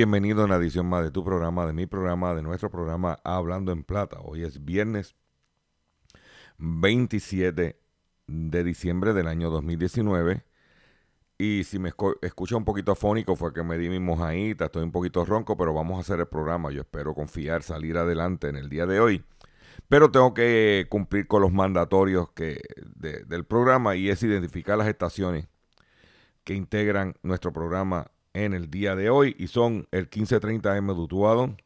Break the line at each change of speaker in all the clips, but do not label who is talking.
Saludos a una edición más de tu programa, de mi programa, de nuestro programa Hablando en Plata. Hoy es viernes 27 de diciembre del año 2019. Y si me escucha un poquito afónico fue que me di mi mojadita, estoy un poquito ronco, pero vamos a hacer el programa. Yo espero confiar, salir adelante en el día de hoy. Pero tengo que cumplir con los mandatorios que, de- del programa y es identificar las estaciones que integran nuestro programa en el día de hoy y son el 1530 AM de Utuado,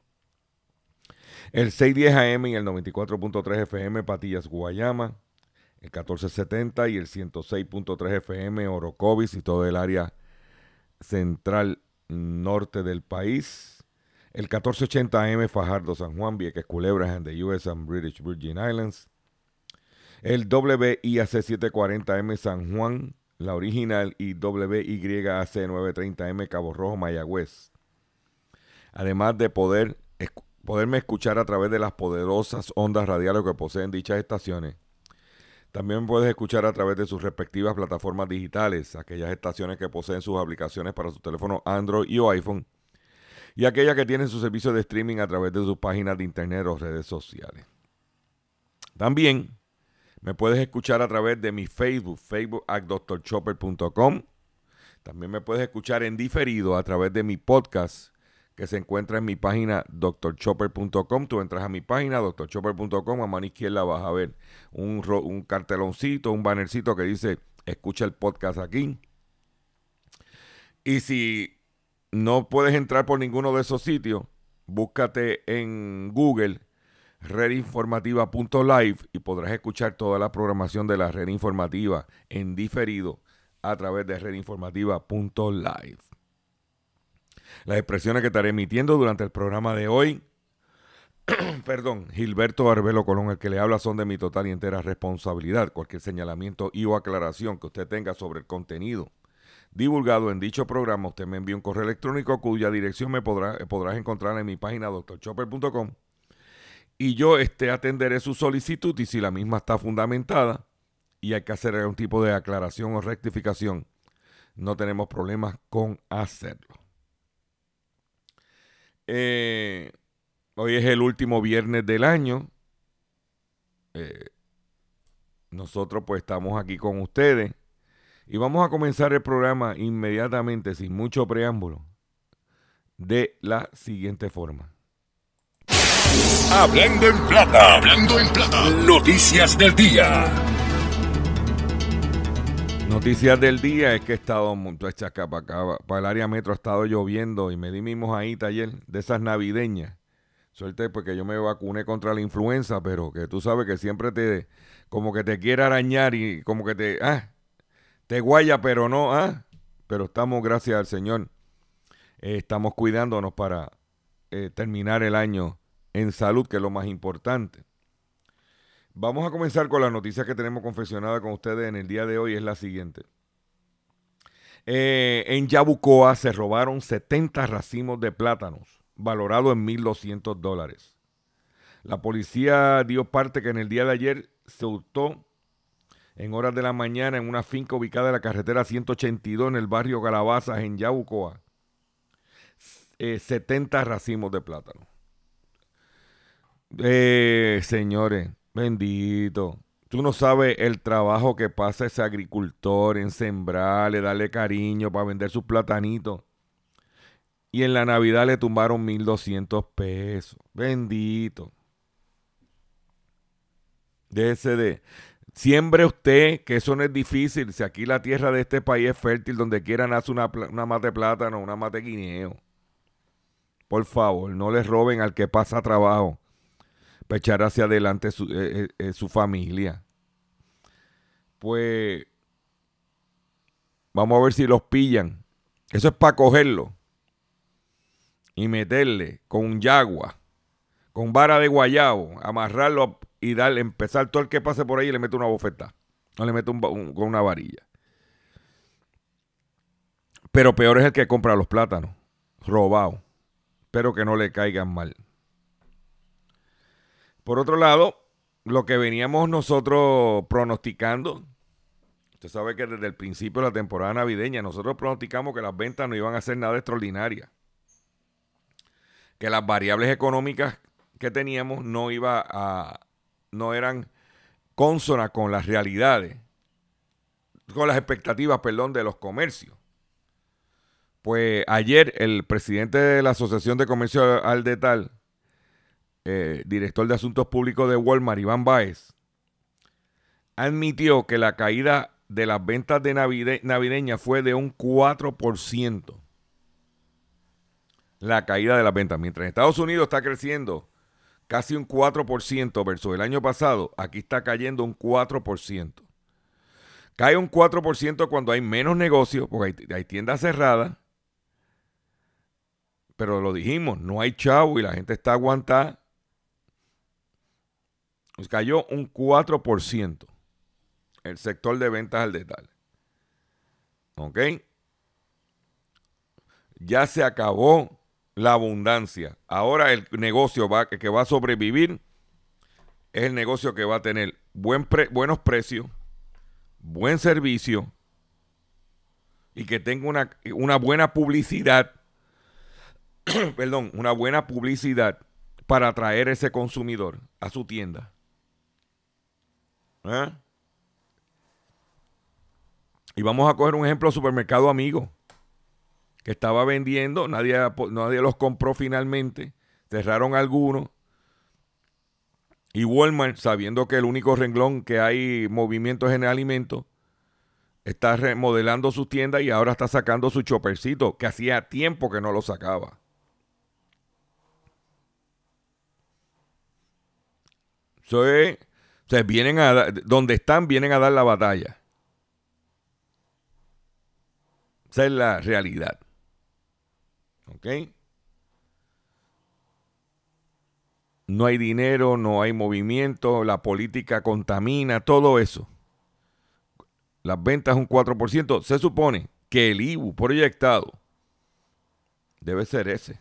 el 610 AM y el 94.3 FM Patillas Guayama, el 1470 y el 106.3 FM Orocovis y todo el área central norte del país, el 1480 AM Fajardo San Juan, Vieques Culebras and the US and British Virgin Islands, el WIAC 740M San Juan, la original, y WYAC 930M Cabo Rojo, Mayagüez. Además de poder poderme escuchar a través de las poderosas ondas radiales que poseen dichas estaciones. También puedes escuchar a través de sus respectivas plataformas digitales, aquellas estaciones que poseen sus aplicaciones para su teléfono Android y o iPhone, y aquellas que tienen su servicio de streaming a través de sus páginas de internet o redes sociales. También me puedes escuchar a través de mi Facebook, facebook at. También me puedes escuchar en diferido a través de mi podcast que se encuentra en mi página drchopper.com. Tú entras a mi página drchopper.com, a mano izquierda vas a ver un, un carteloncito, un bannercito que dice escucha el podcast aquí. Y si no puedes entrar por ninguno de esos sitios, búscate en Google redinformativa.live y podrás escuchar toda la programación de la red informativa en diferido a través de redinformativa.live. Las expresiones que estaré emitiendo durante el programa de hoy, perdón, Gilberto Arbelo Colón, el que le habla, son de mi total y entera responsabilidad. Cualquier señalamiento y o aclaración que usted tenga sobre el contenido divulgado en dicho programa, usted me envía un correo electrónico cuya dirección me podrá, podrás encontrar en mi página drchopper.com y yo este, atenderé su solicitud y si la misma está fundamentada y hay que hacer algún tipo de aclaración o rectificación, no tenemos problemas con hacerlo. Eh, hoy es el último viernes del año. Eh, nosotros pues estamos aquí con ustedes y vamos a comenzar el programa inmediatamente, sin mucho preámbulo, de la siguiente forma.
Hablando en plata, hablando en plata. Noticias del día.
Noticias del día es que he estado mucho hecha acá para acá, para el área metro ha estado lloviendo y me di mi mojadita ayer de esas navideñas. Suerte porque yo me vacuné contra la influenza, pero que tú sabes que siempre te, como que te quiere arañar y como que te, ah, te guaya, pero no, ah. Pero estamos, gracias al Señor, eh, estamos cuidándonos para eh, terminar el año en salud, que es lo más importante. Vamos a comenzar con la noticia que tenemos confeccionada con ustedes en el día de hoy. Es la siguiente. Eh, en Yabucoa se robaron 70 racimos de plátanos, valorados en 1.200 dólares. La policía dio parte que en el día de ayer se hurtó en horas de la mañana en una finca ubicada en la carretera 182 en el barrio Calabazas, en Yabucoa, eh, 70 racimos de plátano. Eh, señores, bendito. Tú no sabes el trabajo que pasa ese agricultor en sembrarle, darle cariño para vender sus platanitos. Y en la Navidad le tumbaron 1.200 pesos. Bendito. De ese de... Siembre usted, que eso no es difícil. Si aquí la tierra de este país es fértil, donde quiera nace una, una mate plátano, una mate guineo. Por favor, no le roben al que pasa trabajo echar hacia adelante su, eh, eh, su familia. Pues vamos a ver si los pillan. Eso es para cogerlo y meterle con un yagua, con vara de guayabo, amarrarlo y darle, empezar todo el que pase por ahí y le mete una bofeta. No le mete con una varilla. Pero peor es el que compra los plátanos, robado. Espero que no le caigan mal. Por otro lado, lo que veníamos nosotros pronosticando, usted sabe que desde el principio de la temporada navideña nosotros pronosticamos que las ventas no iban a ser nada extraordinarias. Que las variables económicas que teníamos no iba a no eran consonas con las realidades, con las expectativas, perdón, de los comercios. Pues ayer el presidente de la Asociación de Comercio al Detal, eh, director de Asuntos Públicos de Walmart, Iván Baez, admitió que la caída de las ventas de navideñas fue de un 4%. La caída de las ventas. Mientras en Estados Unidos está creciendo casi un 4% versus el año pasado, aquí está cayendo un 4%. Cae un 4% cuando hay menos negocios, porque hay, tiendas cerradas. Pero lo dijimos, no hay chavo y la gente está aguantada. Cayó un 4% el sector de ventas al detalle. ¿Ok? Ya se acabó la abundancia. Ahora el negocio va, que va a sobrevivir es el negocio que va a tener buen buenos precios, buen servicio y que tenga una, una buena publicidad, perdón, una buena publicidad para atraer ese consumidor a su tienda. ¿Eh? Y vamos a coger un ejemplo supermercado amigo que estaba vendiendo, nadie, nadie los compró finalmente, cerraron algunos. Y Walmart, sabiendo que el único renglón que hay movimientos en el alimento, está remodelando sus tiendas y ahora está sacando su chopercito, que hacía tiempo que no lo sacaba. Vienen a, donde están, vienen a dar la batalla. Esa es la realidad. ¿Ok? No hay dinero, no hay movimiento, la política contamina, todo eso. Las ventas un 4%. Se supone que el IBU proyectado debe ser ese,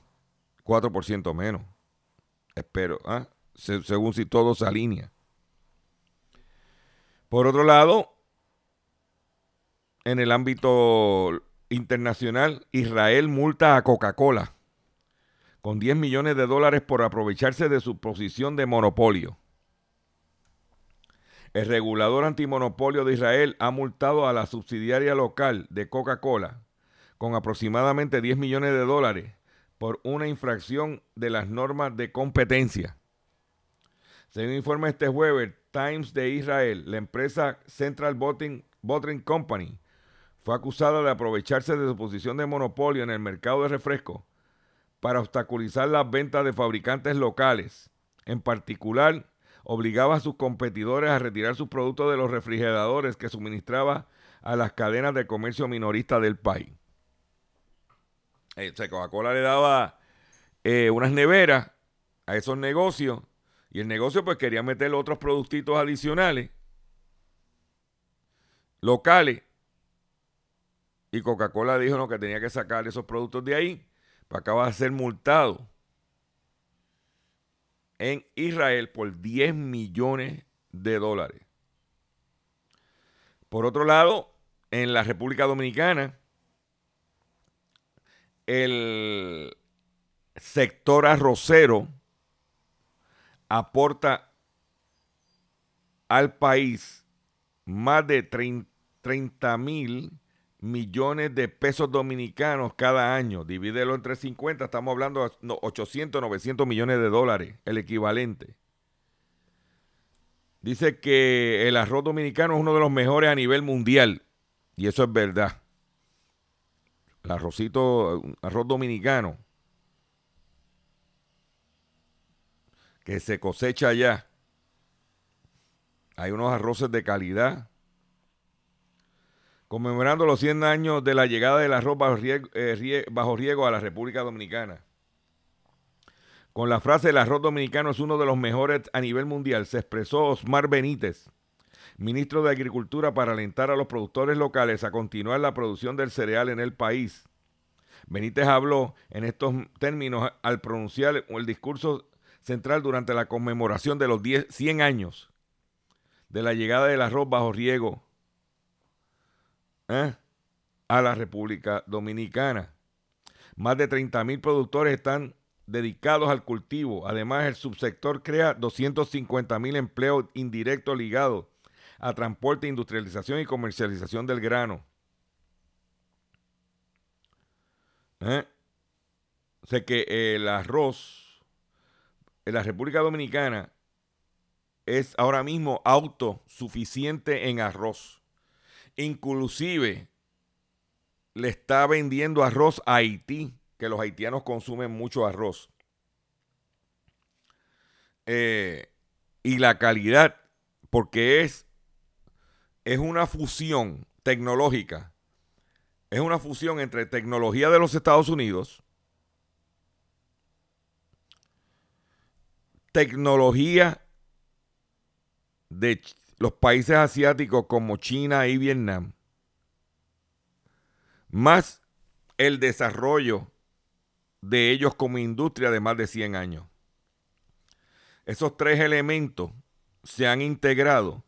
4% menos. Espero, ¿ah? según si todo se alinea. Por otro lado, en el ámbito internacional, Israel multa a Coca-Cola con 10 millones de dólares por aprovecharse de su posición de monopolio. El regulador antimonopolio de Israel ha multado a la subsidiaria local de Coca-Cola con aproximadamente 10 millones de dólares por una infracción de las normas de competencia. Según informa este jueves Times de Israel, la empresa Central Bottling, Company fue acusada de aprovecharse de su posición de monopolio en el mercado de refrescos para obstaculizar las ventas de fabricantes locales. En particular, obligaba a sus competidores a retirar sus productos de los refrigeradores que suministraba a las cadenas de comercio minorista del país. Eh, Coca-Cola le daba eh, unas neveras a esos negocios y el negocio pues quería meter otros productitos adicionales locales y Coca-Cola dijo no, que tenía que sacar esos productos de ahí, para acabar de ser multado en Israel por 10 millones de dólares. Por otro lado, en la República Dominicana, el sector arrocero aporta al país más de 30 mil millones de pesos dominicanos cada año. Divídelo entre 50, estamos hablando de 800, 900 millones de dólares, el equivalente. Dice que el arroz dominicano es uno de los mejores a nivel mundial. Y eso es verdad. El arrocito, arroz dominicano, que se cosecha allá. Hay unos arroces de calidad. Conmemorando los 100 años de la llegada del arroz bajo riego, eh, bajo riego a la República Dominicana. Con la frase el arroz dominicano es uno de los mejores a nivel mundial, se expresó Osmar Benítez, ministro de Agricultura, para alentar a los productores locales a continuar la producción del cereal en el país. Benítez habló en estos términos al pronunciar el discurso central durante la conmemoración de los 10, 100 años de la llegada del arroz bajo riego ¿eh? a la República Dominicana. Más de 30 mil productores están dedicados al cultivo. Además, el subsector crea 250 mil empleos indirectos ligados a transporte, industrialización y comercialización del grano. ¿Eh? Sé que el arroz en la República Dominicana es ahora mismo autosuficiente en arroz. Inclusive le está vendiendo arroz a Haití que los haitianos consumen mucho arroz. Eh, y la calidad, porque es, es una fusión tecnológica, es una fusión entre tecnología de los Estados Unidos, tecnología de los países asiáticos como China y Vietnam, más el desarrollo de ellos como industria de más de 100 años. Esos tres elementos se han integrado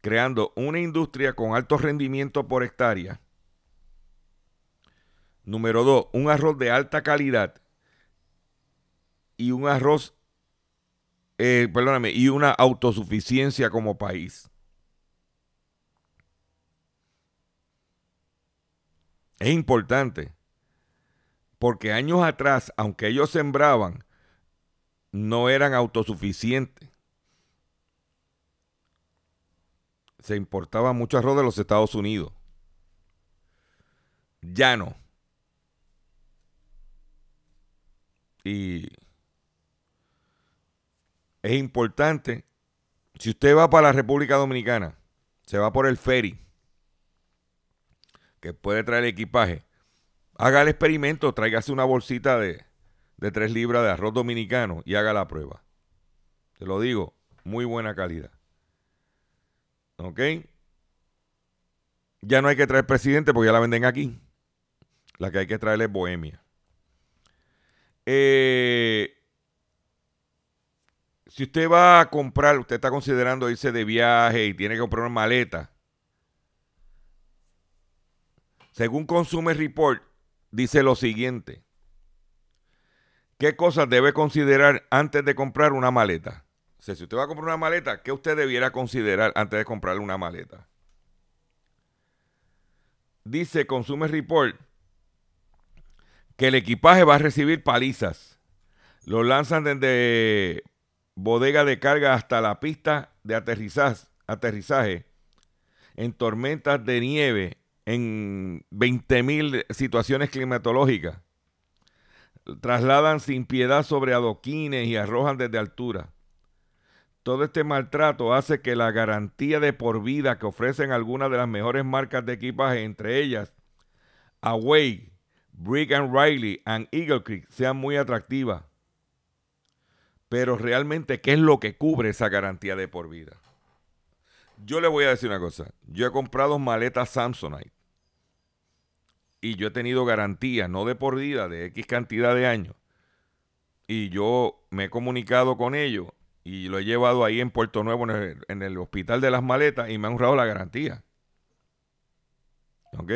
creando una industria con alto rendimiento por hectárea. Número dos, un arroz de alta calidad y un arroz, eh, perdóname, y una autosuficiencia como país. Es importante porque años atrás, aunque ellos sembraban, no eran autosuficientes. Se importaba mucho arroz de los Estados Unidos. Ya no. Y es importante, si usted va para la República Dominicana, se va por el ferry, que puede traer equipaje, Haga el experimento, tráigase una bolsita de, de 3 libras de arroz dominicano y haga la prueba. Te lo digo, muy buena calidad. ¿Ok? Ya no hay que traer presidente porque ya la venden aquí. La que hay que traerle es Bohemia. Eh, si usted va a comprar, usted está considerando irse de viaje y tiene que comprar una maleta. Según Consumer Report, dice lo siguiente. ¿Qué cosas debe considerar antes de comprar una maleta? O sea, si usted va a comprar una maleta, ¿qué usted debiera considerar antes de comprarle una maleta? Dice Consumer Report que el equipaje va a recibir palizas. Lo lanzan desde bodega de carga hasta la pista de aterrizaje, en tormentas de nieve en 20.000 situaciones climatológicas. Trasladan sin piedad sobre adoquines y arrojan desde altura. Todo este maltrato hace que la garantía de por vida que ofrecen algunas de las mejores marcas de equipaje, entre ellas Away, Brick and Riley and Eagle Creek, sean muy atractivas. Pero realmente, ¿qué es lo que cubre esa garantía de por vida? Yo le voy a decir una cosa. Yo he comprado maletas Samsonite. Y yo he tenido garantía, no de por vida, de X cantidad de años. Y yo me he comunicado con ellos y lo he llevado ahí en Puerto Nuevo, en el, hospital de las maletas, y me han honrado la garantía. ¿Ok?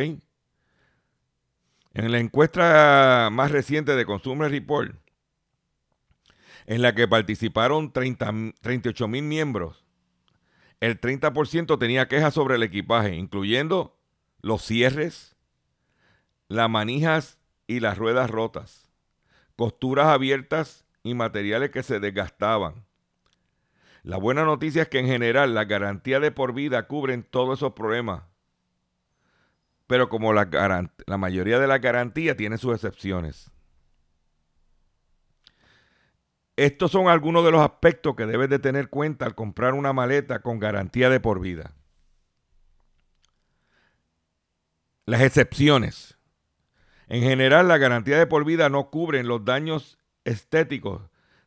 En la encuesta más reciente de Consumer Report, en la que participaron 30, 38 mil miembros, el 30% tenía quejas sobre el equipaje, incluyendo los cierres, las manijas y las ruedas rotas, costuras abiertas y materiales que se desgastaban. La buena noticia es que en general la garantía de por vida cubren todos esos problemas. Pero como la, la mayoría de la garantía tiene sus excepciones. Estos son algunos de los aspectos que debes de tener cuenta al comprar una maleta con garantía de por vida. Las excepciones. En general, la garantía de por vida no cubre los daños estéticos,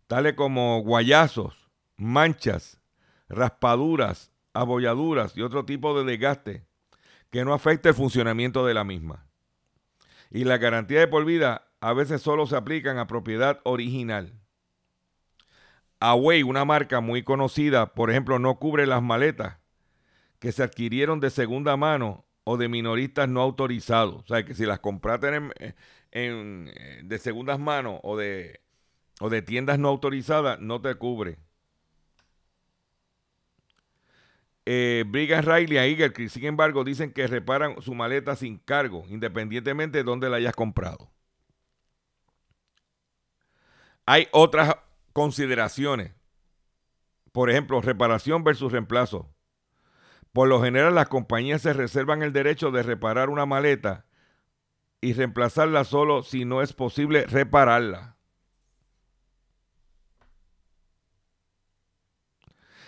tales como guayazos, manchas, raspaduras, abolladuras y otro tipo de desgaste que no afecte el funcionamiento de la misma. Y la garantía de por vida a veces solo se aplican a propiedad original. Away, una marca muy conocida, por ejemplo, no cubre las maletas que se adquirieron de segunda mano o de minoristas no autorizados. O sea, que si las compraste en, eh, de segundas manos o de, o de tiendas no autorizadas, no te cubre. Eh, Brigham Riley y Eagle sin embargo, dicen que reparan su maleta sin cargo, independientemente de dónde la hayas comprado. Hay otras consideraciones. Por ejemplo, reparación versus reemplazo. Por lo general, las compañías se reservan el derecho de reparar una maleta y reemplazarla solo si no es posible repararla.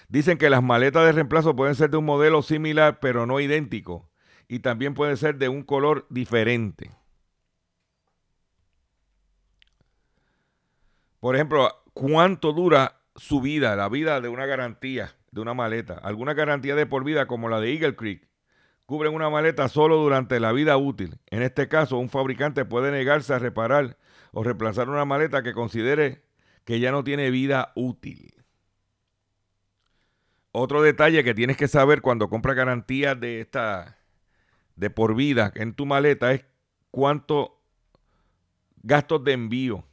Dicen que las maletas de reemplazo pueden ser de un modelo similar pero no idéntico y también pueden ser de un color diferente. Por ejemplo, ¿cuánto dura su vida, la vida de una garantía de una maleta? Alguna garantía de por vida como la de Eagle Creek cubren una maleta solo durante la vida útil. En este caso, un fabricante puede negarse a reparar o reemplazar una maleta que considere que ya no tiene vida útil. Otro detalle que tienes que saber cuando compras garantía de esta de por vida en tu maleta es cuánto gastos de envío.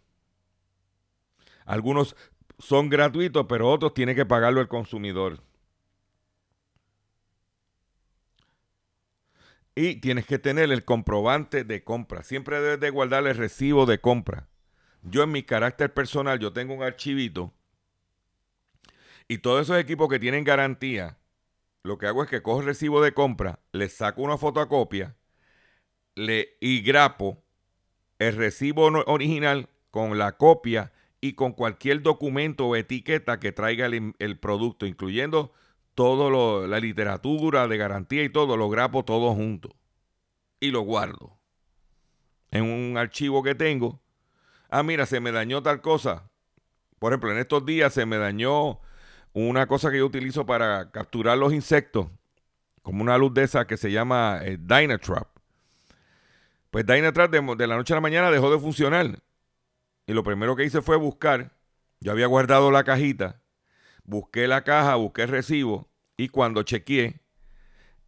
Algunos son gratuitos, pero otros tiene que pagarlo el consumidor. Y tienes que tener el comprobante de compra. Siempre debes de guardar el recibo de compra. Yo en mi carácter personal, yo tengo un archivito y todos esos equipos que tienen garantía, lo que hago es que cojo el recibo de compra, le saco una fotocopia le, y grapo el recibo original con la copia y con cualquier documento o etiqueta que traiga el, producto, incluyendo todo la literatura de garantía y todo, lo grapo todo junto y lo guardo en un archivo que tengo. Ah, mira, se me dañó tal cosa. Por ejemplo, en estos días se me dañó una cosa que yo utilizo para capturar los insectos, como una luz de esa que se llama eh, Dynatrap. Pues Dynatrap de, de la noche a la mañana dejó de funcionar. Y lo primero que hice fue buscar. Yo había guardado la cajita, busqué la caja, busqué el recibo y cuando chequeé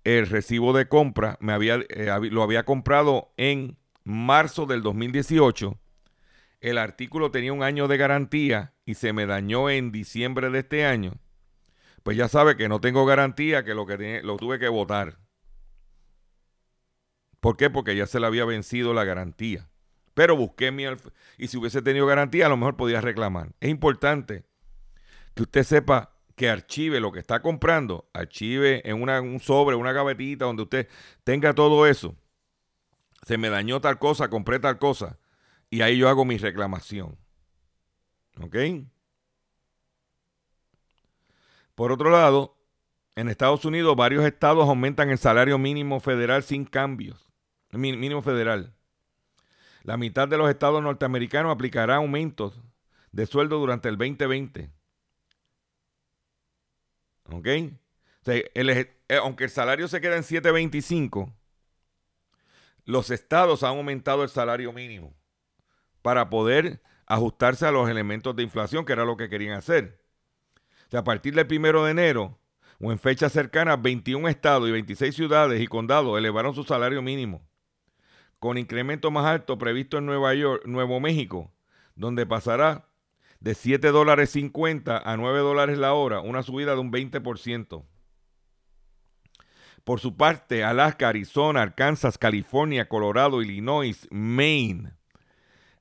el recibo de compra, me había, eh, lo había comprado en marzo del 2018 el artículo tenía un año de garantía y se me dañó en diciembre de este año, pues ya sabe que no tengo garantía, que lo que lo tuve que votar. ¿Por qué? Porque ya se le había vencido la garantía. Pero busqué mi y si hubiese tenido garantía, a lo mejor podía reclamar. Es importante que usted sepa que archive lo que está comprando, archive en una, un sobre, una gavetita donde usted tenga todo eso. Se me dañó tal cosa, compré tal cosa y ahí yo hago mi reclamación. ¿Ok? Por otro lado, en Estados Unidos varios estados aumentan el salario mínimo federal sin cambios. Mínimo federal. La mitad de los estados norteamericanos aplicará aumentos de sueldo durante el 2020. ¿Ok? Eh, aunque el salario se queda en 7.25, los estados han aumentado el salario mínimo para poder ajustarse a los elementos de inflación, que era lo que querían hacer. O sea, a partir del primero de enero o en fechas cercanas, 21 estados y 26 ciudades y condados elevaron su salario mínimo, con incremento más alto previsto en Nueva York, Nuevo México, donde pasará de 7 dólares 50 a 9 dólares la hora, una subida de un 20%. Por su parte, Alaska, Arizona, Arkansas, California, Colorado, Illinois, Maine,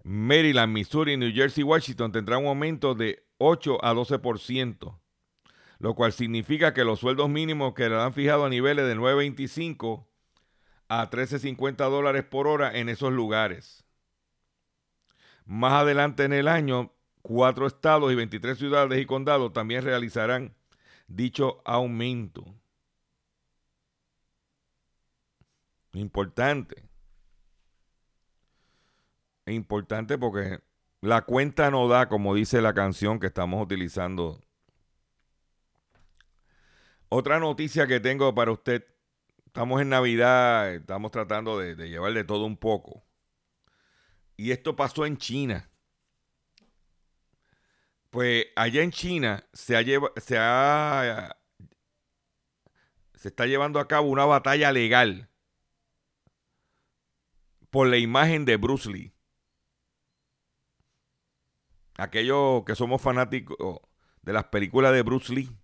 Maryland, Missouri, New Jersey Washington tendrán un aumento de 8 a 12%. lo cual significa que los sueldos mínimos quedarán fijados a niveles de 9.25 a 13.50 dólares por hora en esos lugares. Más adelante en el año, cuatro estados y 23 ciudades y condados también realizarán dicho aumento. Importante. Importante porque la cuenta no da, como dice la canción que estamos utilizando. Otra noticia que tengo para usted. Estamos en Navidad, estamos tratando de, llevar de todo un poco. Y esto pasó en China. Pues allá en China se, ha se, ha, se está llevando a cabo una batalla legal por la imagen de Bruce Lee. Aquellos que somos fanáticos de las películas de Bruce Lee.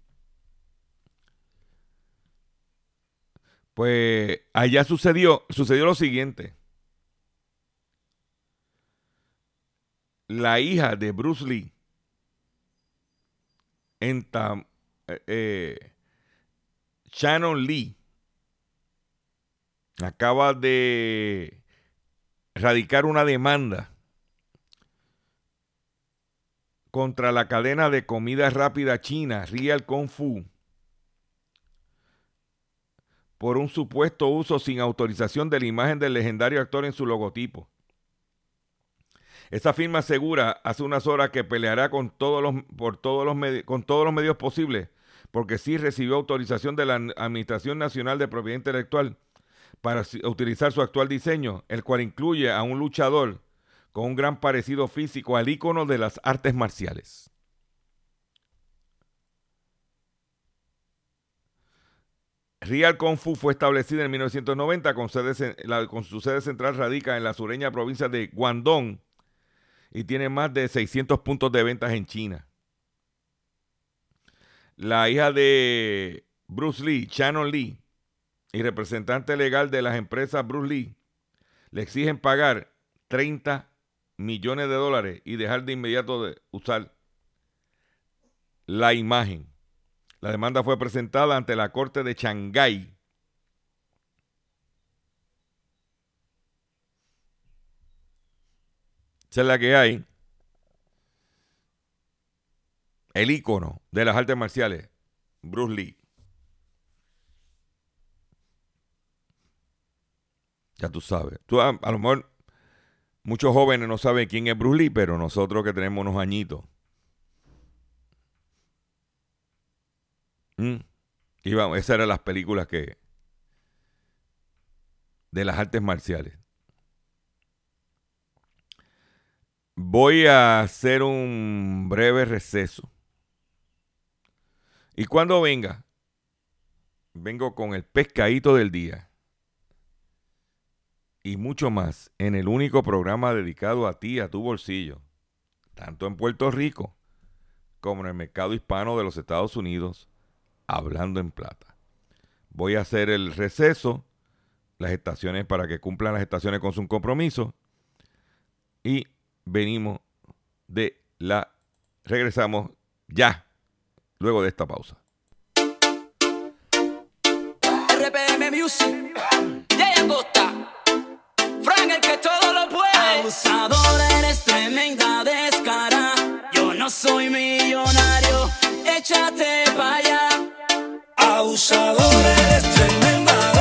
Pues allá sucedió, sucedió lo siguiente. La hija de Bruce Lee en eh, eh, Shannon Lee acaba de radicar una demanda contra la cadena de comida rápida china Real Kung Fu por un supuesto uso sin autorización de la imagen del legendario actor en su logotipo. Esa firma asegura hace unas horas que peleará con todos los, por todos los, con todos los medios posibles porque sí recibió autorización de la Administración Nacional de Propiedad Intelectual para utilizar su actual diseño, el cual incluye a un luchador con un gran parecido físico al ícono de las artes marciales. Real Kung Fu fue establecida en 1990 con, con su sede central radica en la sureña provincia de Guangdong y tiene más de 600 puntos de ventas en China. La hija de Bruce Lee, Shannon Lee, y representante legal de las empresas Bruce Lee le exigen pagar 30 millones de dólares y dejar de inmediato de usar la imagen. La demanda fue presentada ante la Corte de Shanghái. Esa es la que hay. El ícono de las artes marciales, Bruce Lee. Ya tú sabes. Tú, a, lo mejor muchos jóvenes no saben quién es Bruce Lee, pero nosotros que tenemos unos añitos. Mm. Y vamos, esas eran las películas que. de las artes marciales. Voy a hacer un breve receso. Y cuando venga, vengo con el pescadito del día y mucho más en el único programa dedicado a ti, a tu bolsillo, tanto en Puerto Rico como en el mercado hispano de los Estados Unidos, hablando en plata. Voy a hacer el receso, las estaciones para que cumplan las estaciones con su compromiso y venimos de la regresamos ya luego de esta pausa.
RPM Music, Frank el que todo lo puede. Abusador, eres tremenda descara. Yo no soy millonario, échate para allá. Abusador, eres tremenda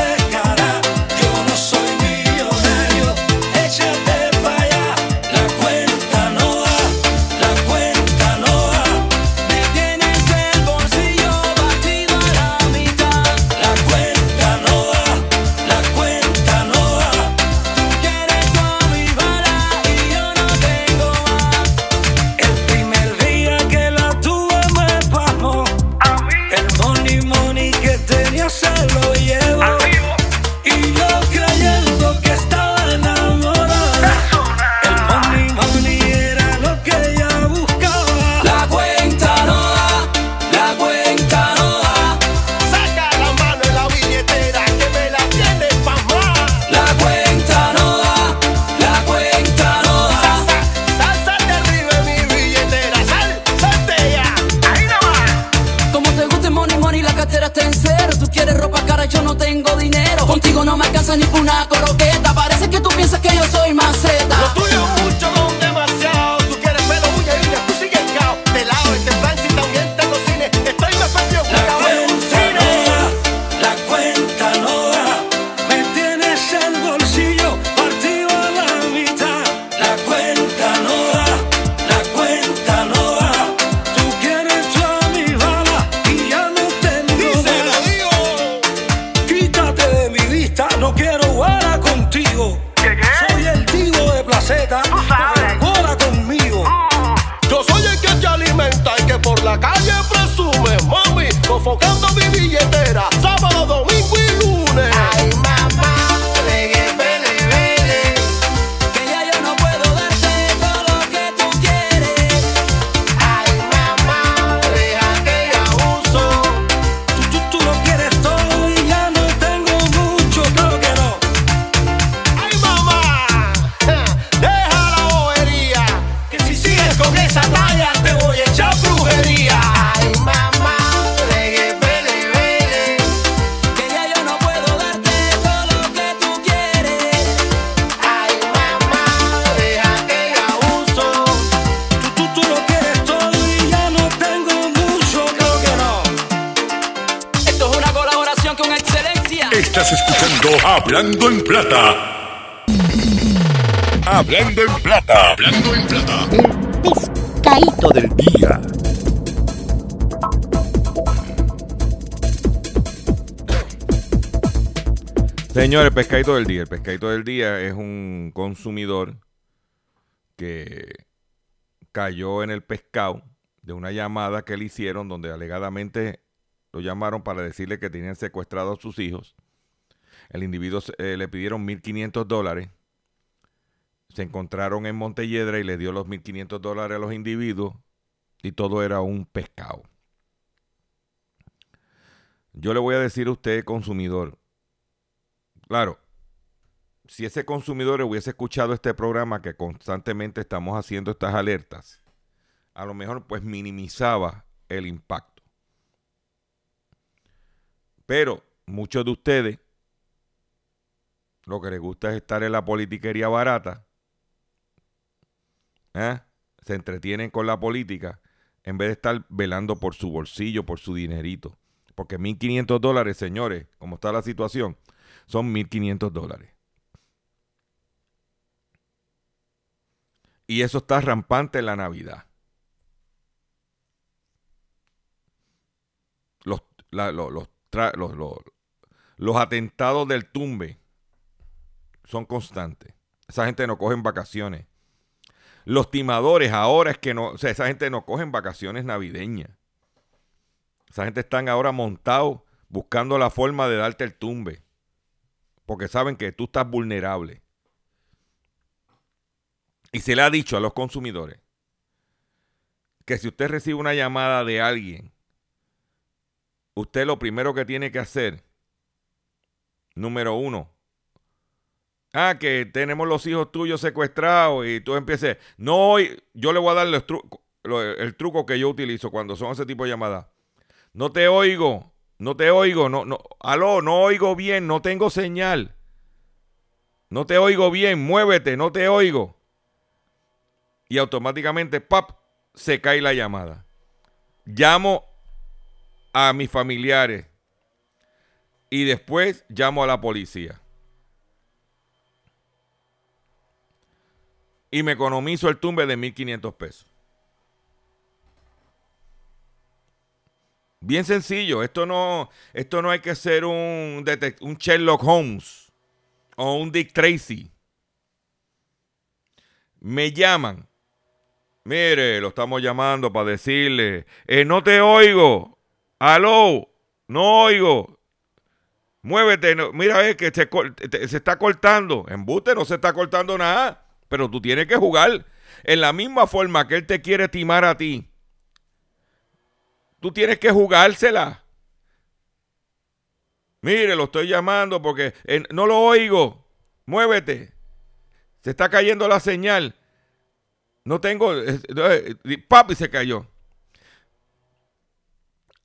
Contigo no me alcanza ni por una coroqueta. Parece que tú piensas que yo soy maceta.
Señores, pescadito del día. El pescadito del día es un consumidor que cayó en el pescado de una llamada que le hicieron donde alegadamente lo llamaron para decirle que tenían secuestrados a sus hijos. El individuo eh, le pidieron 1.500 dólares. Se encontraron en Montelledra y le dio los 1.500 dólares a los individuos y todo era un pescado. Yo le voy a decir a usted, consumidor, claro, si ese consumidor hubiese escuchado este programa que constantemente estamos haciendo estas alertas, a lo mejor pues minimizaba el impacto. Pero muchos de ustedes lo que les gusta es estar en la politiquería barata. ¿eh? Se entretienen con la política en vez de estar velando por su bolsillo, por su dinerito. Porque 1.500 dólares, señores, como está la situación, son 1.500 dólares. Y eso está rampante en la Navidad. Los, los, los, los- los atentados del tumbe son constantes. Esa gente no cogen vacaciones. Los timadores ahora es que no, o sea, esa gente no cogen vacaciones navideñas. Esa gente están ahora montados buscando la forma de darte el tumbe. Porque saben que tú estás vulnerable. Y se le ha dicho a los consumidores que si usted recibe una llamada de alguien, usted lo primero que tiene que hacer, número uno, ah, que tenemos los hijos tuyos secuestrados y tú empieces, no, yo le voy a dar los tru- el truco que yo utilizo cuando son ese tipo de llamadas. No te oigo, no te oigo, no, no, aló, no oigo bien, no tengo señal. No te oigo bien, muévete, no te oigo. Y automáticamente, pap, se cae la llamada. Llamo a mis familiares y después llamo a la policía. Y me economizo el tumbe de 1.500 pesos. Bien sencillo, esto no, esto no hay que ser un, un Sherlock Holmes o un Dick Tracy. Me llaman. Mire, lo estamos llamando para decirle, eh, no te oigo. Aló, no oigo. Muévete, no- mira, es que se está cortando. Embuste no se está cortando nada, pero tú tienes que jugar en la misma forma que él te quiere timar a ti. Tú tienes que jugársela. Mire, lo estoy llamando porque eh, no lo oigo. Muévete. Se está cayendo la señal. No tengo. eh, eh, Papi se cayó.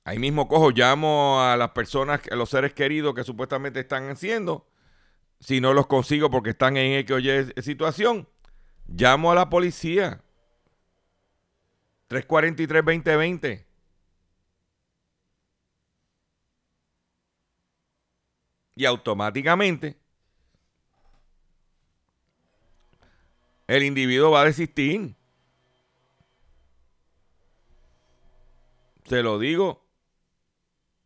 Ahí mismo cojo, llamo a las personas, a los seres queridos que supuestamente están haciendo. Si no los consigo porque están en X o Y situación, llamo a la policía. 343-2020. Y automáticamente el individuo va a desistir. Se lo digo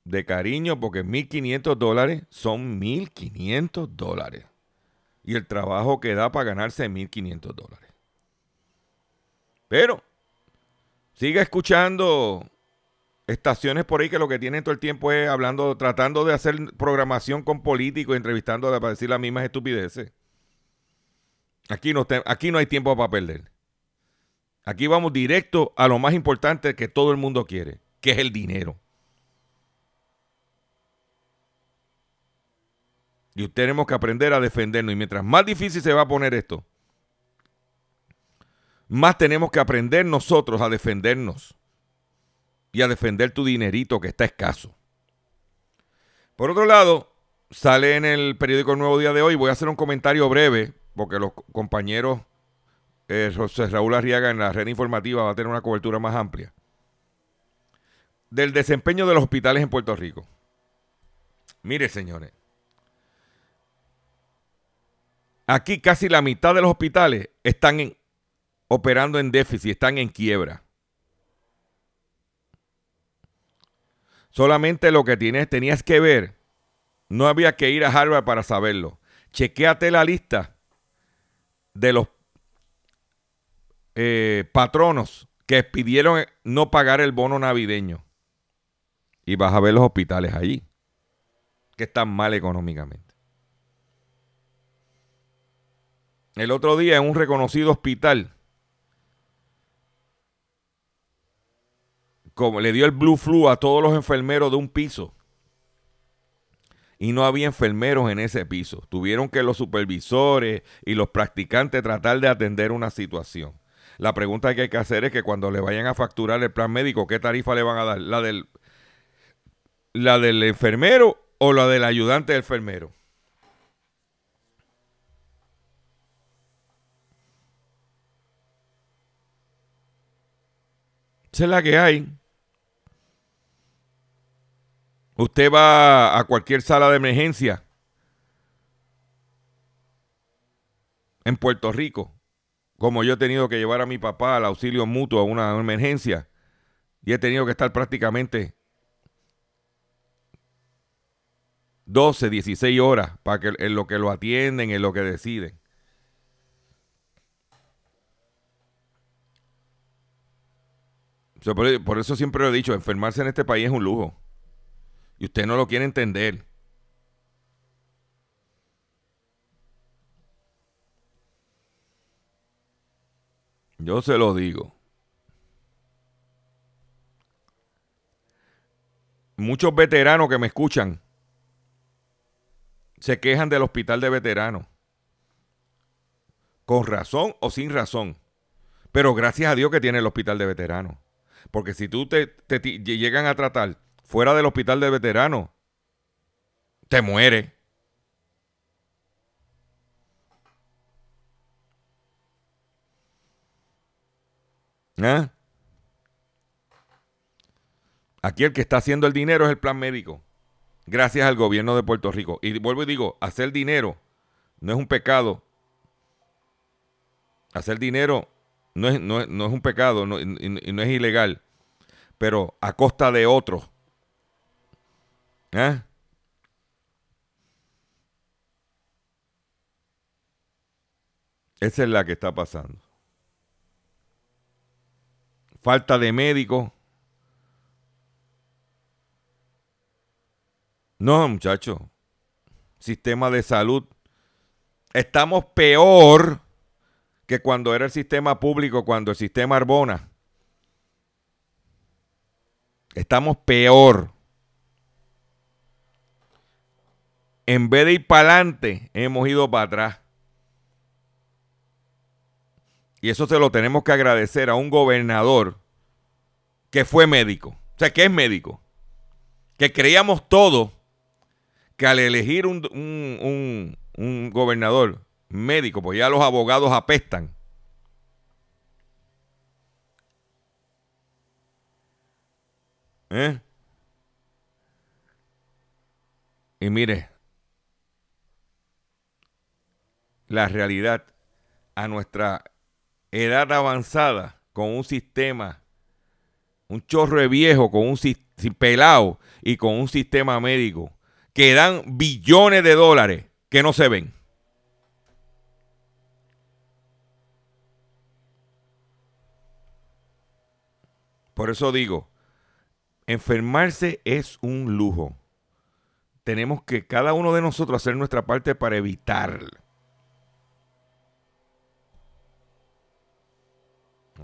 de cariño porque 1.500 dólares son 1.500 dólares. Y el trabajo que da para ganarse 1.500 dólares. Pero siga escuchando estaciones por ahí que lo que tienen todo el tiempo es hablando, tratando de hacer programación con políticos, entrevistando para decir las mismas estupideces. Aquí no, aquí no hay tiempo para perder. Aquí vamos directo a lo más importante que todo el mundo quiere, que es el dinero. Y tenemos que aprender a defendernos. Y mientras más difícil se va a poner esto, más tenemos que aprender nosotros a defendernos y a defender tu dinerito que está escaso. Por otro lado, sale en el periódico Nuevo Día de hoy, voy a hacer un comentario breve, porque los compañeros eh, José Raúl Arriaga en la red informativa va a tener una cobertura más amplia, del desempeño de los hospitales en Puerto Rico. Mire, señores, aquí casi la mitad de los hospitales están operando en déficit, están en quiebra. Solamente lo que tienes, tenías que ver, no había que ir a Harvard para saberlo. Chequéate la lista de los eh, patronos que pidieron no pagar el bono navideño. Y vas a ver los hospitales allí, que están mal económicamente. El otro día en un reconocido hospital como le dio el blue flu a todos los enfermeros de un piso. Y no había enfermeros en ese piso. Tuvieron que los supervisores y los practicantes tratar de atender una situación. La pregunta que hay que hacer es que cuando le vayan a facturar el plan médico, ¿qué tarifa le van a dar? ¿La del, la del enfermero o la del ayudante del enfermero? Esa es la que hay. Usted va a cualquier sala de emergencia en Puerto Rico, como yo he tenido que llevar a mi papá al auxilio mutuo a una emergencia, y he tenido que estar prácticamente 12, 16 horas para que en lo que lo atienden, en lo que deciden. Por eso siempre lo he dicho, enfermarse en este país es un lujo. Y usted no lo quiere entender. Yo se lo digo. Muchos veteranos que me escuchan se quejan del hospital de veteranos. Con razón o sin razón. Pero gracias a Dios que tiene el hospital de veteranos. Porque si tú te, te llegan a tratar fuera del hospital de veteranos, te muere. ¿Eh? Aquí el que está haciendo el dinero es el plan médico, gracias al gobierno de Puerto Rico. Y vuelvo y digo, hacer dinero no es un pecado. Hacer dinero no es, no es, un pecado y no es ilegal, pero a costa de otros. ¿Eh? Esa es la que está pasando. Falta de médicos. No, muchachos. Sistema de salud. Estamos peor que cuando era el sistema público, cuando el sistema Arbona. Estamos peor. En vez de ir para adelante, hemos ido para atrás. Y eso se lo tenemos que agradecer a un gobernador que fue médico. O sea, que es médico. que creíamos todo que al elegir un, un- un- un gobernador médico, pues ya los abogados apestan. ¿Eh? Y mire, la realidad a nuestra edad avanzada, con un sistema, un chorro de viejo, con un pelado y con un sistema médico que dan billones de dólares que no se ven. Por eso digo, enfermarse es un lujo. Tenemos que cada uno de nosotros hacer nuestra parte para evitarlo.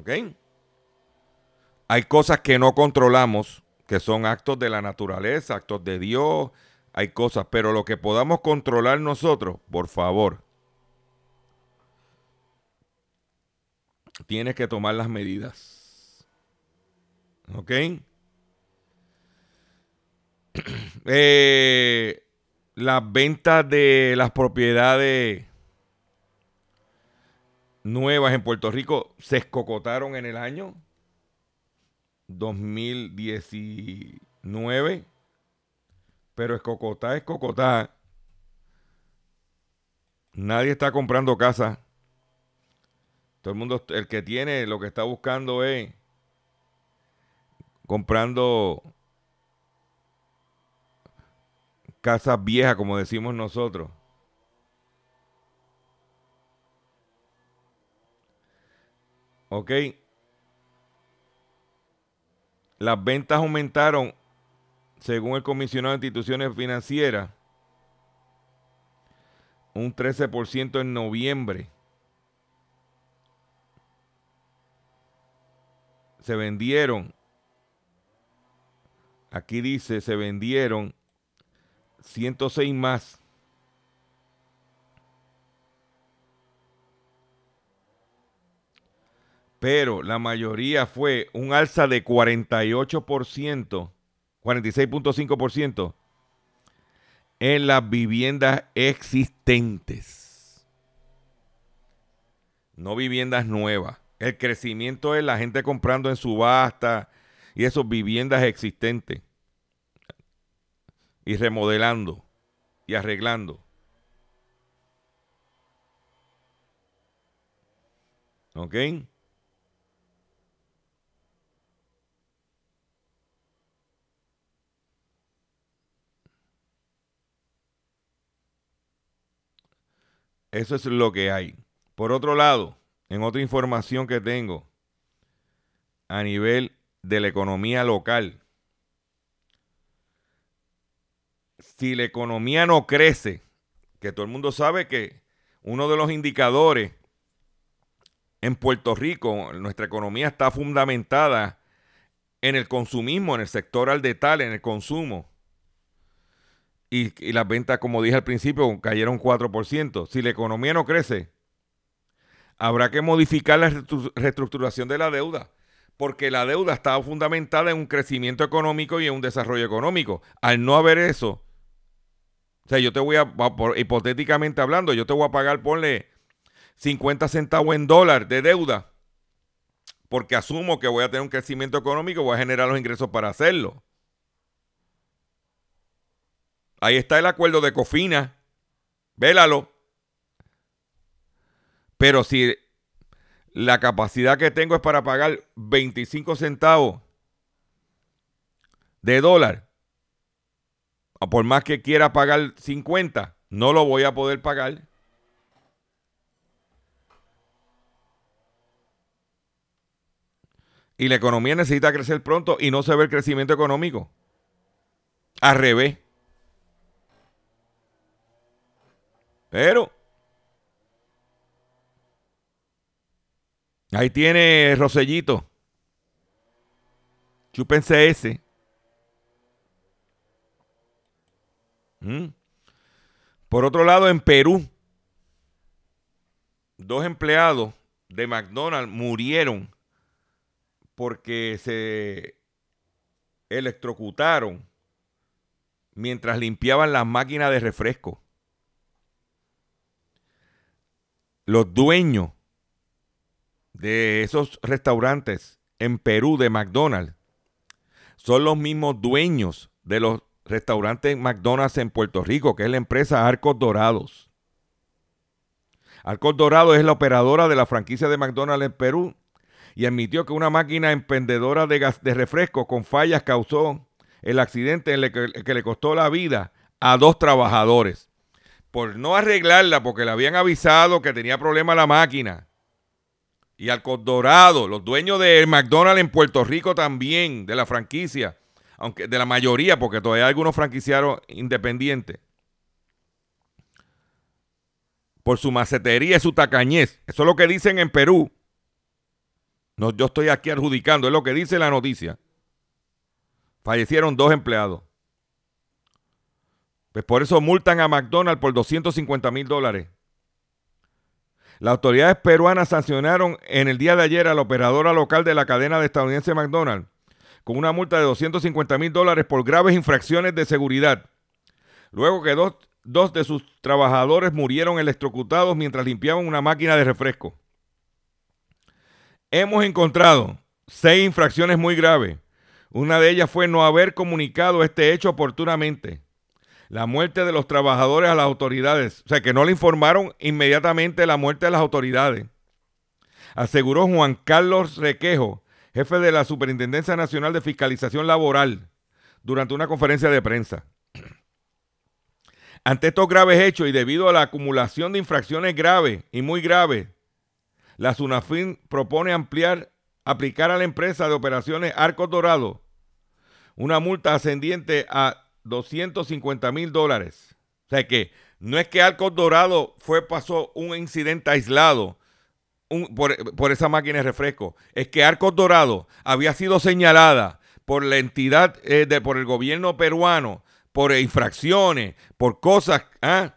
¿Ok? Hay cosas que no controlamos, que son actos de la naturaleza, actos de Dios, hay cosas, pero lo que podamos controlar nosotros, por favor, tienes que tomar las medidas. ¿Ok? Eh, las ventas de las propiedades nuevas en Puerto Rico se escocotaron en el año 2019. Pero escocotá es cocotá. Nadie está comprando casa. Todo el mundo, el que tiene, lo que está buscando es comprando casas viejas, como decimos nosotros. Ok. Las ventas aumentaron, según el comisionado de instituciones financieras, un 13% en noviembre. Se vendieron, aquí dice, se vendieron 106 más. Pero la mayoría fue un alza de 48%, 46.5% en las viviendas existentes. No viviendas nuevas. El crecimiento es la gente comprando en subasta y esas viviendas existentes. Y remodelando y arreglando. ¿Ok? Eso es lo que hay. Por otro lado, en otra información que tengo, a nivel de la economía local, si la economía no crece, que todo el mundo sabe que uno de los indicadores en Puerto Rico, nuestra economía está fundamentada en el consumismo, en el sector al detalle, en el consumo. Y, las ventas, como dije al principio, cayeron 4%. Si la economía no crece, habrá que modificar la reestructuración de la deuda, porque la deuda está fundamentada en un crecimiento económico y en un desarrollo económico. Al no haber eso, o sea, yo te voy a, hipotéticamente hablando, yo te voy a pagar, ponle 50 centavos en dólar de deuda, porque asumo que voy a tener un crecimiento económico, voy a generar los ingresos para hacerlo. Ahí está el acuerdo de Cofina. Vélalo. Pero si la capacidad que tengo es para pagar 25 centavos de dólar, por más que quiera pagar 50, no lo voy a poder pagar. Y la economía necesita crecer pronto y no se ve el crecimiento económico. Al revés. Pero ahí tiene Rosellito. Chúpense ese. ¿Mm? Por otro lado, en Perú, dos empleados de McDonald's murieron porque se electrocutaron mientras limpiaban las máquinas de refresco. Los dueños de esos restaurantes en Perú de McDonald's son los mismos dueños de los restaurantes McDonald's en Puerto Rico, que es la empresa Arcos Dorados. Arcos Dorados es la operadora de la franquicia de McDonald's en Perú y admitió que una máquina empendedora de, gas, de refresco con fallas causó el accidente en el que le costó la vida a dos trabajadores. Por no arreglarla, porque le habían avisado que tenía problema la máquina. Y Arcos Dorado, los dueños de McDonald's en Puerto Rico también, de la franquicia, aunque de la mayoría, porque todavía hay algunos franquiciados independientes, por su macetería y su tacañez. Eso es lo que dicen en Perú. No, yo estoy aquí adjudicando, es lo que dice la noticia. Fallecieron dos empleados. Pues por eso multan a McDonald's por 250 mil dólares. Las autoridades peruanas sancionaron en el día de ayer a la operadora local de la cadena de estadounidense McDonald's con una multa de 250 mil dólares por graves infracciones de seguridad. Luego que dos, dos de sus trabajadores murieron electrocutados mientras limpiaban una máquina de refresco. Hemos encontrado seis infracciones muy graves. Una de ellas fue no haber comunicado este hecho oportunamente. La muerte de los trabajadores a las autoridades. O sea, que no le informaron inmediatamente la muerte de las autoridades. Aseguró Juan Carlos Requejo, jefe de la Superintendencia Nacional de Fiscalización Laboral, durante una conferencia de prensa. Ante estos graves hechos y debido a la acumulación de infracciones graves y muy graves, la SUNAFIN propone ampliar, aplicar a la empresa de operaciones Arcos Dorados una multa ascendiente a 250 mil dólares. O sea que no es que Arcos Dorado fue, pasó un incidente aislado por, por, esa máquina de refresco. Es que Arcos Dorado había sido señalada por la entidad, eh, de, por el gobierno peruano, por infracciones, por cosas ¿ah?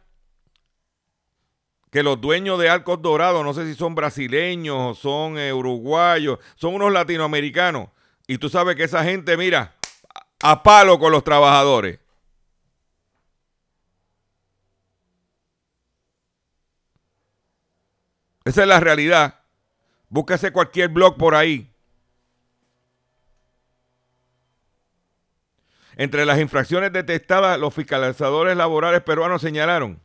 que los dueños de Arcos Dorado, no sé si son brasileños o son eh, uruguayos, son unos latinoamericanos. Y tú sabes que esa gente, mira, a palo con los trabajadores. Esa es la realidad. Búsquese cualquier blog por ahí. Entre las infracciones detectadas, los fiscalizadores laborales peruanos señalaron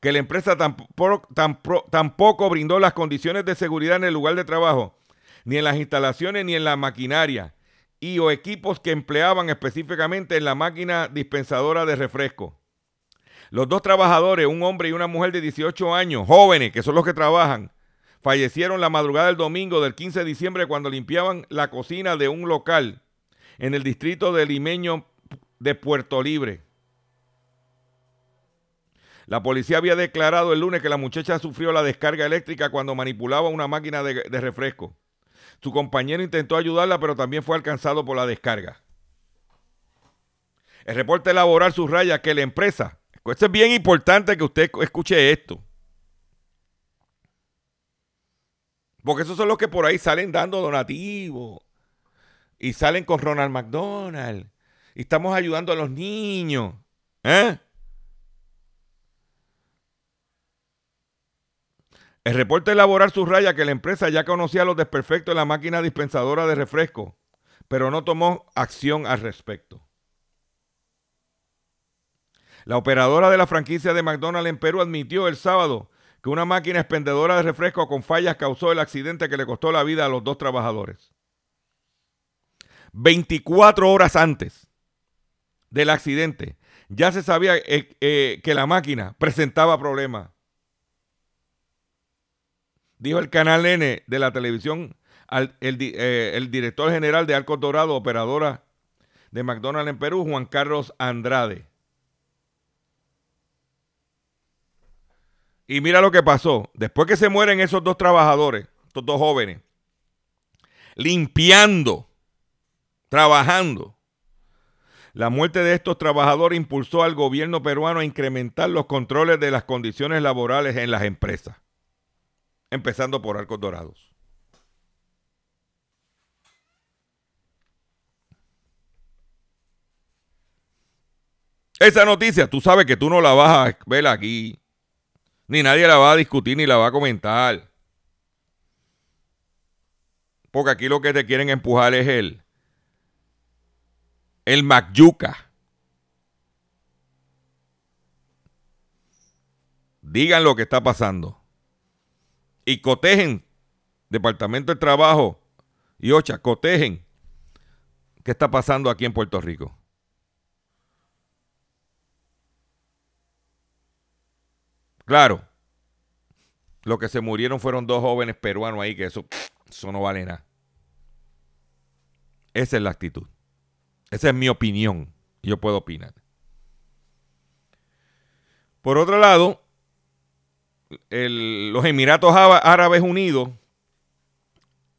que la empresa tampoco, tampoco, tampoco, brindó las condiciones de seguridad en el lugar de trabajo, ni en las instalaciones ni en la maquinaria, y o equipos que empleaban específicamente en la máquina dispensadora de refresco. Los dos trabajadores, un hombre y una mujer de 18 años, jóvenes, que son los que trabajan, fallecieron la madrugada del domingo del 15 de diciembre cuando limpiaban la cocina de un local en el distrito de Limeño de Puerto Libre. La policía había declarado el lunes que la muchacha sufrió la descarga eléctrica cuando manipulaba una máquina de, de refresco. Su compañero intentó ayudarla, pero también fue alcanzado por la descarga. El reporte laboral subraya que la empresa, esto es bien importante que usted escuche esto, porque esos son los que por ahí salen dando donativos y salen con Ronald McDonald y estamos ayudando a los niños. ¿Eh? El reporte laboral subraya que la empresa ya conocía los desperfectos de la máquina dispensadora de refresco, pero no tomó acción al respecto. La operadora de la franquicia de McDonald's en Perú admitió el sábado que una máquina expendedora de refresco con fallas causó el accidente que le costó la vida a los dos trabajadores. 24 horas antes del accidente, ya se sabía eh, eh, que la máquina presentaba problemas dijo el canal N de la televisión, al, el, eh, el, director general de Arcos Dorado, operadora de McDonald's en Perú, Juan Carlos Andrade. Y mira lo que pasó. Después que se mueren esos dos trabajadores, estos dos jóvenes, limpiando, trabajando. La muerte de estos trabajadores impulsó al gobierno peruano a incrementar los controles de las condiciones laborales en las empresas empezando por Arcos Dorados. Esa noticia, tú sabes que tú no la vas a ver aquí. Ni nadie la va a discutir ni la va a comentar. Porque aquí lo que te quieren empujar es el, el Macyuca. Digan lo que está pasando. Y cotejen, Departamento de Trabajo y Ocha, cotejen qué está pasando aquí en Puerto Rico. Claro, lo que se murieron fueron dos jóvenes peruanos ahí, que eso, eso no vale nada. Esa es la actitud. Esa es mi opinión. Yo puedo opinar. Por otro lado, los Emiratos Árabes Unidos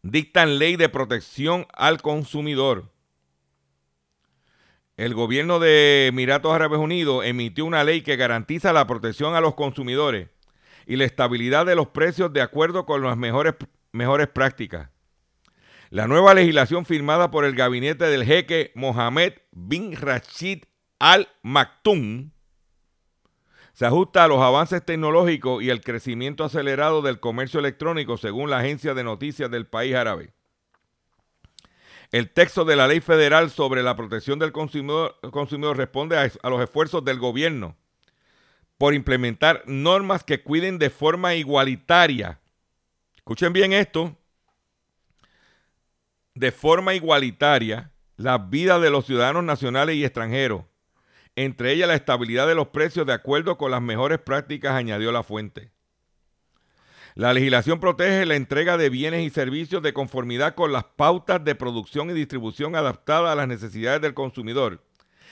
dictan ley de protección al consumidor. El gobierno de Emiratos Árabes Unidos emitió una ley que garantiza la protección a los consumidores y la estabilidad de los precios de acuerdo con las mejores, mejores prácticas. La nueva legislación firmada por el gabinete del jeque Mohammed bin Rashid Al Maktoum se ajusta a los avances tecnológicos y el crecimiento acelerado del comercio electrónico, según la agencia de noticias del país árabe. El texto de la ley federal sobre la protección del consumidor, responde a, a los esfuerzos del gobierno por implementar normas que cuiden de forma igualitaria. Escuchen bien esto. De forma igualitaria la vida de los ciudadanos nacionales y extranjeros, entre ellas la estabilidad de los precios de acuerdo con las mejores prácticas, añadió la fuente. La legislación protege la entrega de bienes y servicios de conformidad con las pautas de producción y distribución adaptadas a las necesidades del consumidor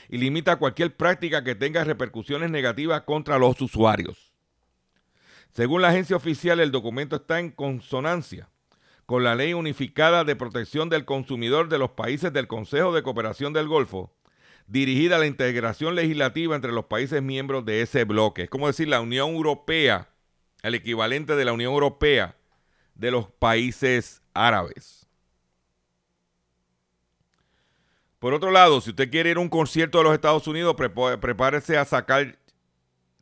y limita cualquier práctica que tenga repercusiones negativas contra los usuarios. Según la agencia oficial, el documento está en consonancia con la Ley Unificada de Protección del Consumidor de los países del Consejo de Cooperación del Golfo, dirigida a la integración legislativa entre los países miembros de ese bloque. Es como decir, la Unión Europea, el equivalente de la Unión Europea de los países árabes. Por otro lado, si usted quiere ir a un concierto de los Estados Unidos, prepárese a sacar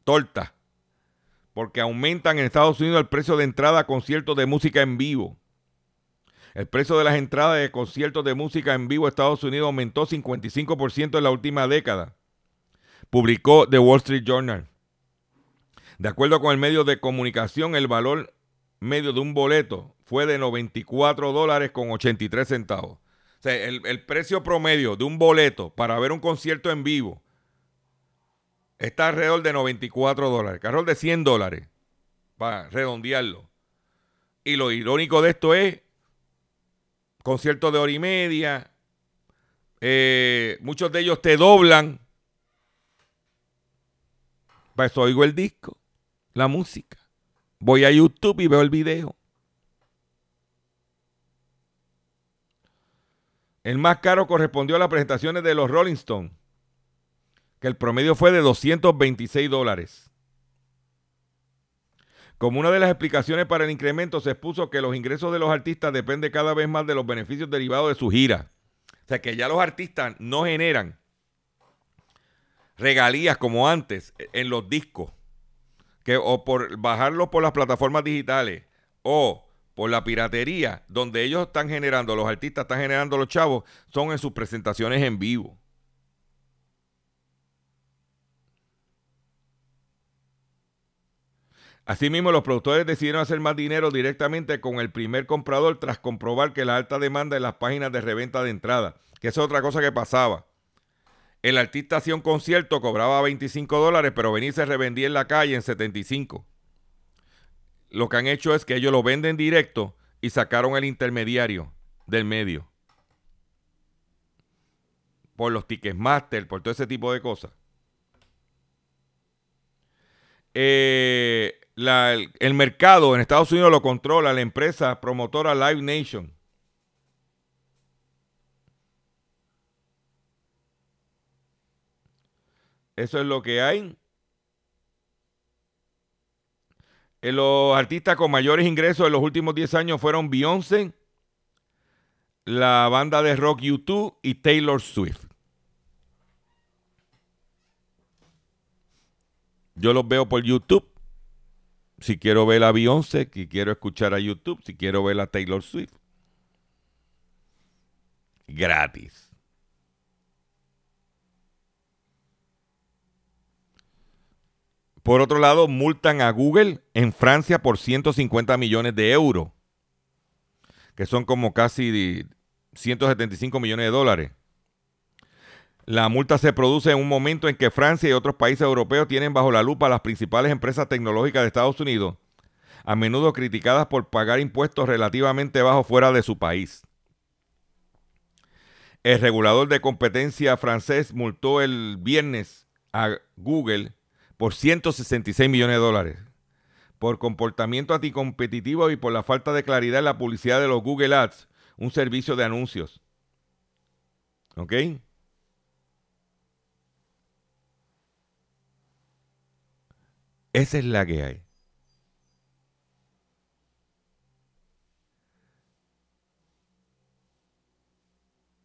torta, porque aumentan en Estados Unidos el precio de entrada a conciertos de música en vivo. El precio de las entradas de conciertos de música en vivo en Estados Unidos aumentó 55% en la última década, publicó The Wall Street Journal. De acuerdo con el medio de comunicación, el valor medio de un boleto fue de 94 dólares con 83 centavos. O sea, el, el precio promedio de un boleto para ver un concierto en vivo está alrededor de 94 dólares, alrededor de 100 dólares, para redondearlo. Y lo irónico de esto es conciertos de hora y media, eh, muchos de ellos te doblan. Para eso oigo el disco, la música. Voy a YouTube y veo el video. El más caro correspondió a las presentaciones de los Rolling Stones, que el promedio fue de 226 dólares. Como una de las explicaciones para el incremento, se expuso que los ingresos de los artistas dependen cada vez más de los beneficios derivados de su gira. O sea que ya los artistas no generan regalías como antes en los discos, que o por bajarlos por las plataformas digitales o por la piratería, donde ellos están generando, los artistas están generando los chavos, son en sus presentaciones en vivo. Asimismo, los productores decidieron hacer más dinero directamente con el primer comprador tras comprobar que la alta demanda en las páginas de reventa de entrada, que es otra cosa que pasaba. El artista hacía un concierto, cobraba 25 dólares, pero venía y se revendía en la calle en 75. Lo que han hecho es que ellos lo venden directo y sacaron el intermediario del medio. Por los Ticketmaster, por todo ese tipo de cosas. Eh, la- el, mercado en Estados Unidos lo controla la empresa promotora Live Nation. Eso es lo que hay. Eh, los artistas con mayores ingresos en los últimos 10 años fueron Beyoncé, la banda de rock U2 y Taylor Swift. Yo los veo por YouTube. Si quiero ver a Beyoncé, si quiero escuchar a YouTube, si quiero ver a Taylor Swift. Gratis. Por otro lado, multan a Google en Francia por 150 millones de euros, que son como casi 175 millones de dólares. La multa se produce en un momento en que Francia y otros países europeos tienen bajo la lupa las principales empresas tecnológicas de Estados Unidos, a menudo criticadas por pagar impuestos relativamente bajos fuera de su país. El regulador de competencia francés multó el viernes a Google por 166 millones de dólares por comportamiento anticompetitivo y por la falta de claridad en la publicidad de los Google Ads, un servicio de anuncios. ¿Ok? Esa es la que hay.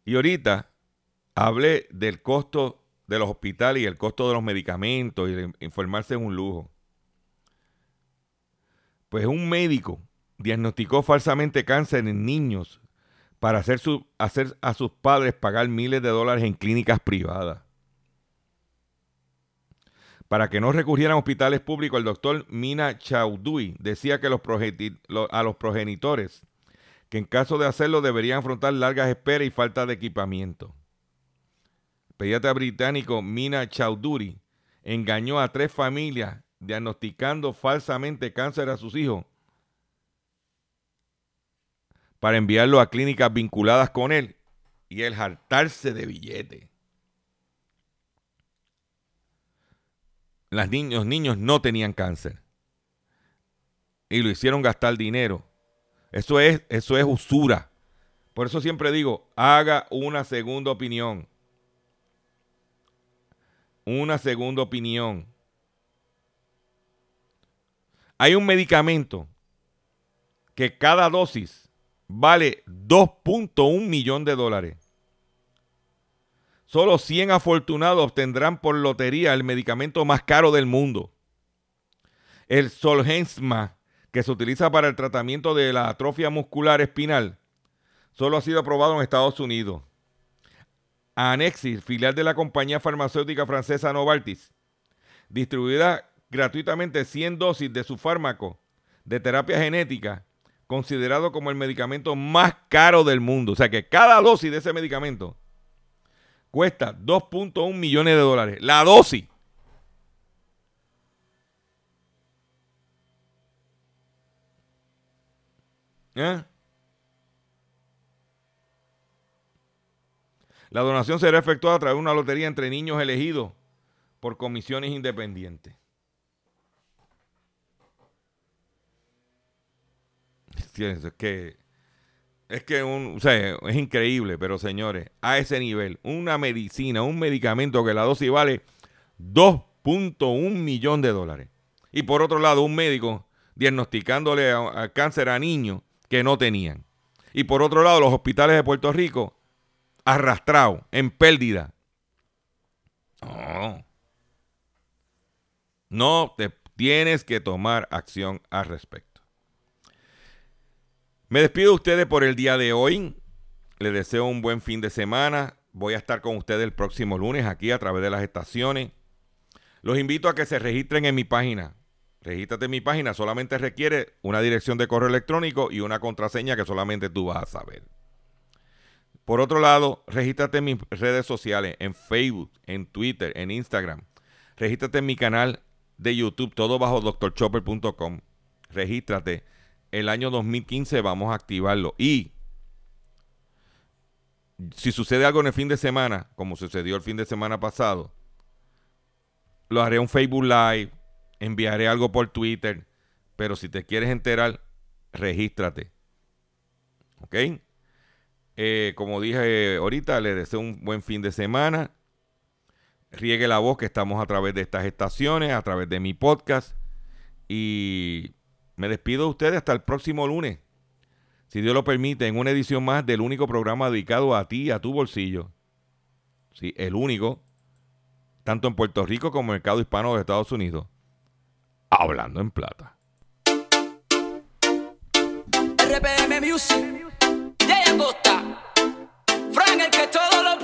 Y ahorita hablé del costo de los hospitales y el costo de los medicamentos y de informarse es un lujo. Pues un médico diagnosticó falsamente cáncer en niños para hacer, su, hacer a sus padres pagar miles de dólares en clínicas privadas. Para que no recurrieran a hospitales públicos, el doctor Mina Chaudhuri decía que a los progenitores que en caso de hacerlo deberían afrontar largas esperas y falta de equipamiento. El pediatra británico Mina Chaudhuri engañó a tres familias diagnosticando falsamente cáncer a sus hijos para enviarlo a clínicas vinculadas con él y el hartarse de billetes. Los niños, niños no tenían cáncer y lo hicieron gastar dinero eso es, eso es usura. Por eso siempre digo, haga una segunda opinión. Una segunda opinión. Hay un medicamento que cada dosis vale 2.1 millón de dólares. Solo 100 afortunados obtendrán por lotería el medicamento más caro del mundo. El Solgensma que se utiliza para el tratamiento de la atrofia muscular espinal, solo ha sido aprobado en Estados Unidos. Anexis, filial de la compañía farmacéutica francesa Novartis, distribuirá gratuitamente 100 dosis de su fármaco de terapia genética, considerado como el medicamento más caro del mundo. O sea que cada dosis de ese medicamento cuesta 2.1 millones de dólares. La dosis. ¿Eh? La donación será efectuada a través de una lotería entre niños elegidos por comisiones independientes. Es que es que es increíble, pero señores, a ese nivel, una medicina, un medicamento que la dosis vale 2.1 millón de dólares. Y por otro lado, un médico diagnosticándole a cáncer a niños que no tenían. Y por otro lado, los hospitales de Puerto Rico arrastrados, en pérdida. No. No te tienes que tomar acción al respecto. Me despido de ustedes por el día de hoy. Les deseo un buen fin de semana. Voy a estar con ustedes el próximo lunes aquí a través de las estaciones. Los invito a que se registren en mi página Regístrate en mi página, solamente requiere una dirección de correo electrónico y una contraseña que solamente tú vas a saber. Por otro lado, regístrate en mis redes sociales, en Facebook, en Twitter, en Instagram. Regístrate en mi canal de YouTube, todo bajo drchopper.com. Regístrate. El año 2015 vamos a activarlo. Y si sucede algo en el fin de semana, como sucedió el fin de semana pasado, lo haré un Facebook Live, enviaré algo por Twitter, pero si te quieres enterar, regístrate. ¿Ok? Eh, como dije ahorita, les deseo un buen fin de semana. Riegue la voz que estamos a través de estas estaciones, a través de mi podcast. Y me despido de ustedes hasta el próximo lunes. Si Dios lo permite, en una edición más del único programa dedicado a ti, a tu bolsillo. Sí, el único, tanto en Puerto Rico como en el mercado hispano de Estados Unidos. Hablando en plata.
RPM Music, de Frank el que todo lo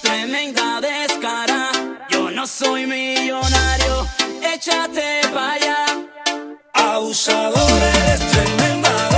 tremenda. Yo no soy millonario, échate para allá
Abusadores, tremenda.